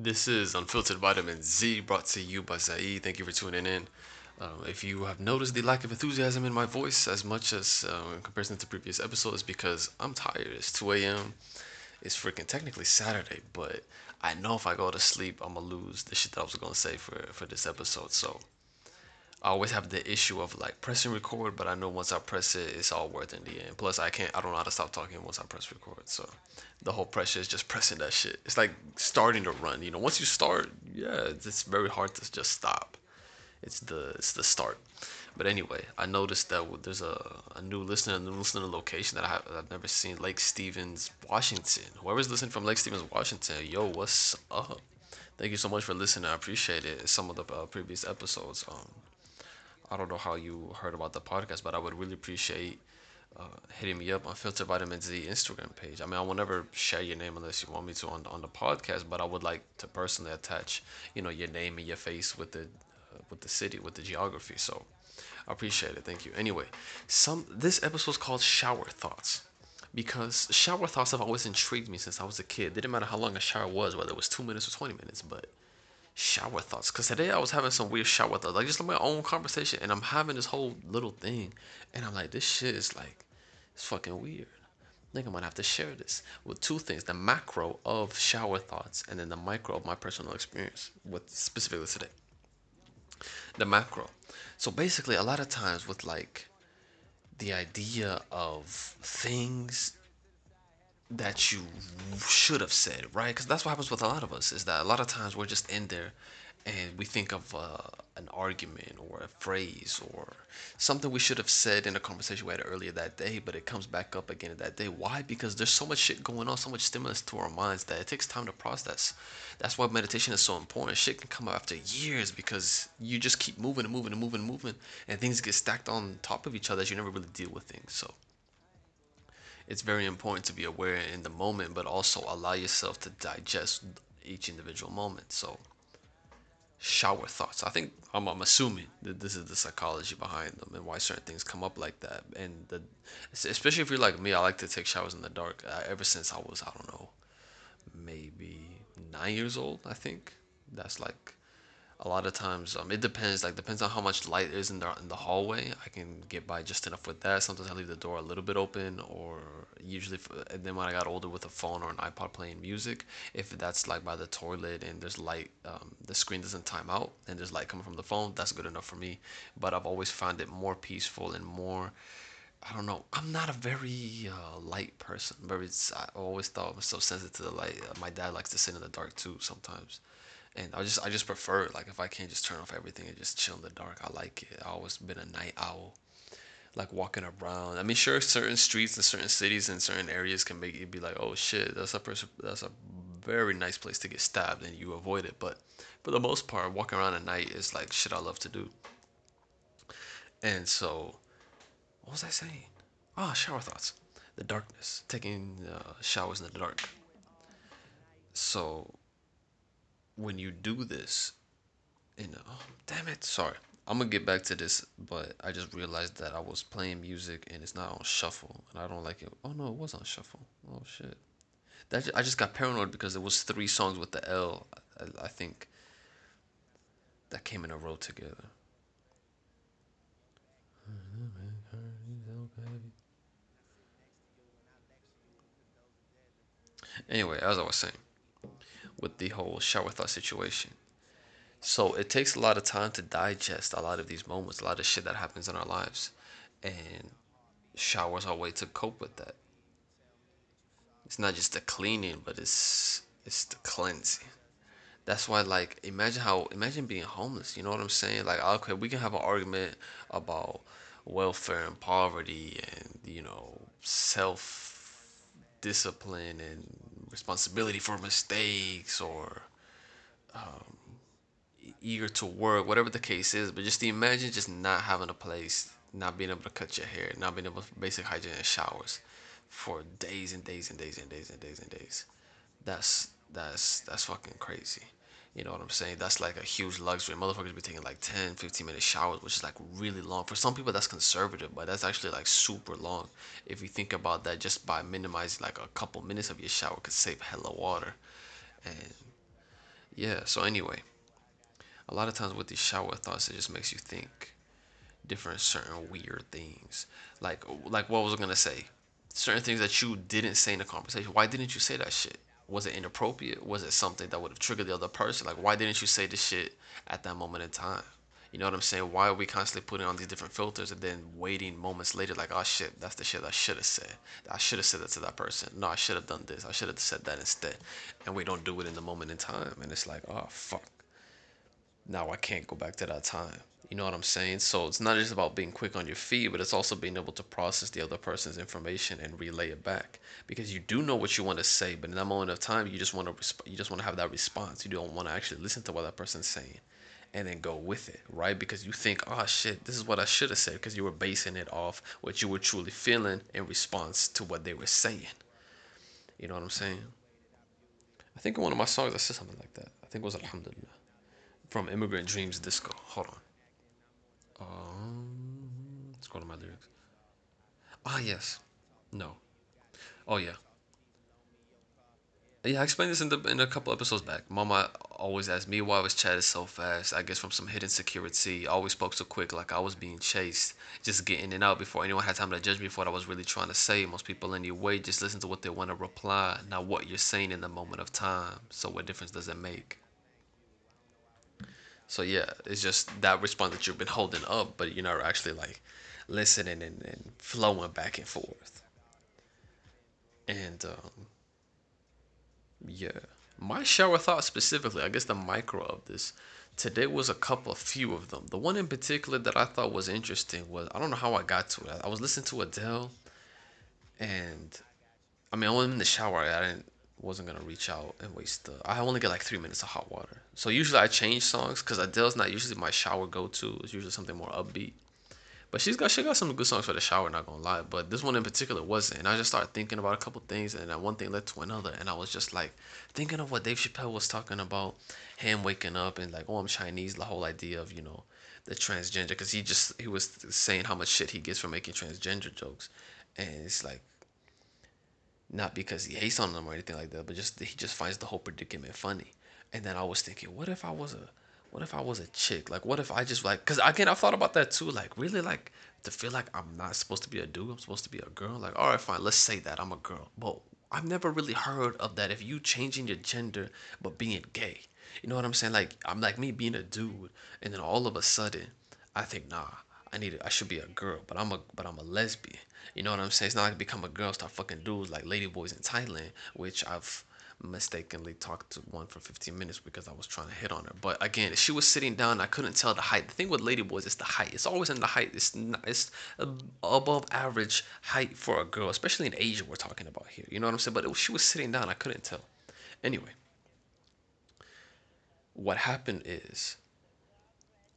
This is Unfiltered Vitamin Z brought to you by Zaid. Thank you for tuning in. Um, if you have noticed the lack of enthusiasm in my voice as much as uh, in comparison to previous episodes, because I'm tired. It's 2 a.m. It's freaking technically Saturday, but I know if I go to sleep, I'm gonna lose the shit that I was gonna say for, for this episode. So I always have the issue of like pressing record, but I know once I press it, it's all worth in the end. Plus, I can't, I don't know how to stop talking once I press record. So the whole pressure is just pressing that shit. It's like starting to run. You know, once you start, yeah, it's, very hard to just stop. It's the it's the start. But anyway, I noticed that there's a, a new listener, a new listener location that I have, I've never seen, Lake Stevens, Washington. Whoever's listening from Lake Stevens, Washington, yo, what's up? Thank you so much for listening. I appreciate it. Some of the uh, previous episodes, um, I don't know how you heard about the podcast, but I would really appreciate uh, hitting me up on Filter Vitamin Z Instagram page. I mean, I will never share your name unless you want me to on, on the podcast, but I would like to personally attach, you know, your name and your face with the uh, with the city, with the geography. So I appreciate it. Thank you. Anyway, some this episode is called Shower Thoughts because shower thoughts have always intrigued me since I was a kid. Didn't matter how long a shower was, whether it was two minutes or twenty minutes, but shower thoughts. Cause today I was having some weird shower thoughts, like just my own conversation, and I'm having this whole little thing, and I'm like, this shit is like, it's fucking weird. I think I might have to share this with two things: the macro of shower thoughts, and then the micro of my personal experience with specifically today. The macro. So basically, a lot of times with like the idea of things that you should have said, right? Because that's what happens with a lot of us is that a lot of times we're just in there and we think of uh, an argument or a phrase or something we should have said in a conversation we had earlier that day, but it comes back up again that day. Why? Because there's so much shit going on, so much stimulus to our minds that it takes time to process. That's why meditation is so important. Shit can come up after years because you just keep moving and moving and moving and moving, and things get stacked on top of each other as you never really deal with things. So it's very important to be aware in the moment, but also allow yourself to digest each individual moment. So, shower thoughts. I think I'm, I'm assuming that this is the psychology behind them and why certain things come up like that. And the, especially if you're like me, I like to take showers in the dark. Uh, ever since I was, I don't know, maybe nine years old. I think that's like a lot of times um, it depends like depends on how much light is in the in the hallway i can get by just enough with that sometimes i leave the door a little bit open or usually and then when i got older with a phone or an ipod playing music if that's like by the toilet and there's light um, the screen doesn't time out and there's light coming from the phone that's good enough for me but i've always found it more peaceful and more I don't know. I'm not a very uh, light person. Very. I always thought I was so sensitive to the light. My dad likes to sit in the dark too sometimes and I just I just prefer it. Like if I can't just turn off everything and just chill in the dark, I like it. I always been a night owl. Like walking around. I mean, sure, certain streets and certain cities and certain areas can make you be like, oh shit, that's a person, that's a very nice place to get stabbed, and you avoid it. But for the most part, walking around at night is like shit I love to do. And so, what was I saying? Ah, oh, shower thoughts. The darkness, taking uh, showers in the dark. So when you do this, you know, oh, damn it, sorry. I'm gonna get back to this, but I just realized that I was playing music and it's not on shuffle, and I don't like it. Oh no, it was on shuffle. Oh shit. That I just got paranoid because it was three songs with the L. I, I think that came in a row together. Anyway, as I was saying with the whole shower thought situation. So it takes a lot of time to digest a lot of these moments, a lot of shit that happens in our lives. And showers our way to cope with that. It's not just the cleaning, but it's it's the cleansing. That's why like imagine how imagine being homeless, you know what I'm saying? Like okay, we can have an argument about welfare and poverty and you know self discipline and responsibility for mistakes or um, eager to work, whatever the case is. But just imagine just not having a place, not being able to cut your hair, not being able to basic hygiene and showers for days and days and days and days and days and days. That's that's that's fucking crazy. You know what I'm saying? That's like a huge luxury. Motherfuckers be taking like 10, 15 minute showers, which is like really long. For some people, that's conservative, but that's actually like super long. If you think about that, just by minimizing like a couple minutes of your shower could save hella water. And yeah. So anyway, a lot of times with these shower thoughts, it just makes you think different certain weird things. Like like what was I gonna say? Certain things that you didn't say in the conversation. Why didn't you say that shit? Was it inappropriate? Was it something that would have triggered the other person? Like why didn't you say this shit at that moment in time? You know what I'm saying? Why are we constantly putting on these different filters and then waiting moments later like, oh shit, that's the shit I should have said. I should have said that to that person. No, I should have done this. I should have said that instead. And we don't do it in the moment in time. And it's like, oh fuck. Now I can't go back to that time. You know what I'm saying? So it's not just about being quick on your feet, but it's also being able to process the other person's information and relay it back. Because you do know what you want to say, but in that moment of time, you just want to resp- you just want to have that response. You don't want to actually listen to what that person's saying, and then go with it, right? Because you think, oh shit, this is what I should have said, because you were basing it off what you were truly feeling in response to what they were saying. You know what I'm saying? I think in one of my songs I said something like that. I think it was Alhamdulillah from Immigrant Dreams Disco. Hold on. Um, let's go to my lyrics. Ah, yes. No. Oh, yeah. Yeah, I explained this in the in a couple episodes back. Mama always asked me why I was chatting so fast. I guess from some hidden security. I always spoke so quick, like I was being chased, just getting in and out before anyone had time to judge me for what I was really trying to say. Most people anyway just listen to what they want to reply, not what you're saying in the moment of time. So what difference does it make? So yeah, it's just that response that you've been holding up, but you're not actually like listening and, and flowing back and forth. And um, yeah, my shower thought specifically, I guess the micro of this today was a couple, a few of them. The one in particular that I thought was interesting was I don't know how I got to it. I was listening to Adele, and I mean I was in the shower. I didn't wasn't gonna reach out and waste the. I only get like three minutes of hot water. So usually I change songs because Adele's not usually my shower go to. It's usually something more upbeat. But she's got she got some good songs for the shower, not gonna lie. But this one in particular wasn't. And I just started thinking about a couple things, and then one thing led to another, and I was just like thinking of what Dave Chappelle was talking about, him waking up and like, oh, I'm Chinese. The whole idea of you know the transgender, because he just he was saying how much shit he gets for making transgender jokes, and it's like not because he hates on them or anything like that, but just he just finds the whole predicament funny. And then I was thinking, what if I was a what if I was a chick? Like, what if I just like, cause again, I thought about that too. Like, really, like to feel like I'm not supposed to be a dude, I'm supposed to be a girl. Like, all right, fine, let's say that I'm a girl. But I've never really heard of that. If you changing your gender but being gay, you know what I'm saying? Like, I'm like me being a dude, and then all of a sudden, I think, nah, I need, it. I should be a girl, but I'm a, but I'm a lesbian. You know what I'm saying? It's not like become a girl, start fucking dudes like ladyboys in Thailand, which I've mistakenly talked to one for 15 minutes because I was trying to hit on her. But again, she was sitting down. I couldn't tell the height. The thing with ladyboys is the height. It's always in the height. It's it's above average height for a girl, especially in Asia. We're talking about here. You know what I'm saying? But it, she was sitting down. I couldn't tell. Anyway, what happened is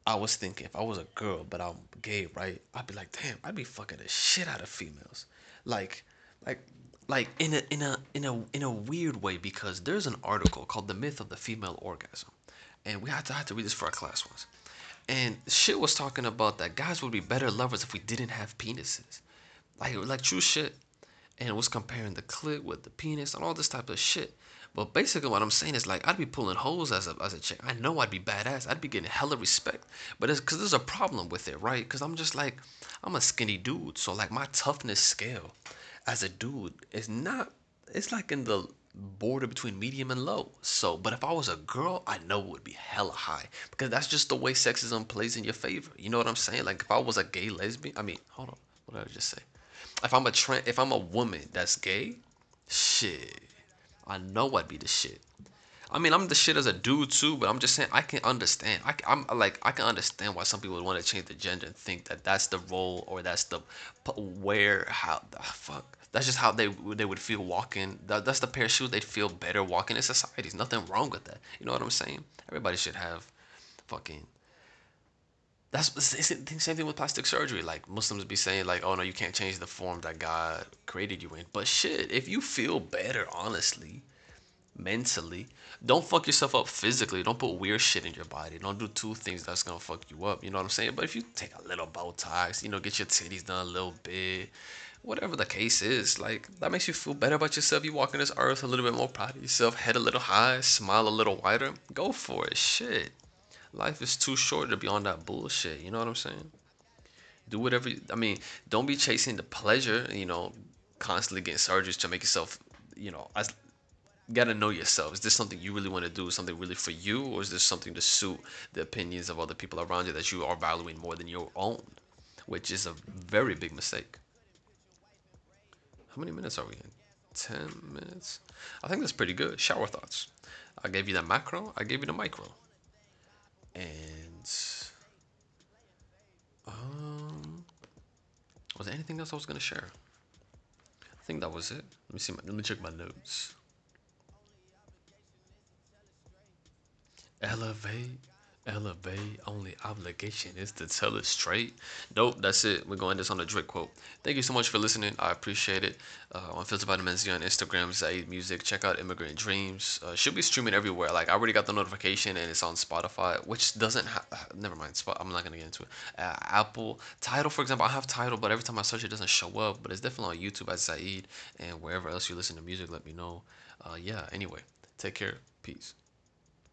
I was thinking if I was a girl but I'm gay, right? I'd be like, damn, I'd be fucking the shit out of females. Like, like like in a in a in a in a weird way because there's an article called "The Myth of the Female Orgasm," and we had to I had to read this for our class once. And shit was talking about that guys would be better lovers if we didn't have penises, like like true shit. And it was comparing the clit with the penis and all this type of shit. But basically, what I'm saying is like I'd be pulling holes as a as a chick. I know I'd be badass. I'd be getting hella respect. But it's because there's a problem with it, right? Because I'm just like I'm a skinny dude, so like my toughness scale as a dude is not it's like in the border between medium and low. So, but if I was a girl, I know it would be hella high because that's just the way sexism plays in your favor. You know what I'm saying? Like if I was a gay lesbian, I mean, hold on, what did I just say? If I'm a trans, if I'm a woman that's gay, shit, I know I'd be the shit. I mean, I'm the shit as a dude too, but I'm just saying I can understand. I, am like I can understand why some people would want to change the gender and think that that's the role or that's the where how the fuck. That's just how they they would feel walking. That, that's the pair of shoes they'd feel better walking in society. There's nothing wrong with that. You know what I'm saying? Everybody should have fucking. That's the same thing with plastic surgery. Like Muslims be saying, like, "Oh no, you can't change the form that God created you in." But shit, if you feel better, honestly, mentally. Don't fuck yourself up physically. Don't put weird shit in your body. Don't do two things that's gonna fuck you up. You know what I'm saying? But if you take a little Botox, you know, get your titties done a little bit, whatever the case is, like that makes you feel better about yourself. You walk in this earth a little bit more proud of yourself, head a little high, smile a little wider. Go for it. Shit. Life is too short to be on that bullshit. You know what I'm saying? Do whatever. You, I mean, don't be chasing the pleasure. You know, constantly getting surgeries to make yourself. You know, as gotta know yourself. Is this something you really want to do? Something really for you, or is this something to suit the opinions of other people around you that you are valuing more than your own? Which is a very big mistake. How many minutes are we in? 10 minutes? I think that's pretty good. Shower thoughts. I gave you the macro, I gave you the micro. And um was there anything else I was gonna share? I think that was it. Let me see my, let me check my notes. Elevate, elevate. Only obligation is to tell it straight. Nope, that's it. We're going this on a Drake quote. Thank you so much for listening. I appreciate it. Uh, Unfiltered Vitamin Z on Instagram, Zaid Music. Check out Immigrant Dreams. Uh, should be streaming everywhere. Like I already got the notification and it's on Spotify, which doesn't. have never mind. I'm not gonna get into it. Uh, Apple Tidal, for example. I have Tidal, but every time I search, it doesn't show up. But it's definitely on YouTube as Zaid and wherever else you listen to music. Let me know. Uh, yeah. Anyway, take care. Peace.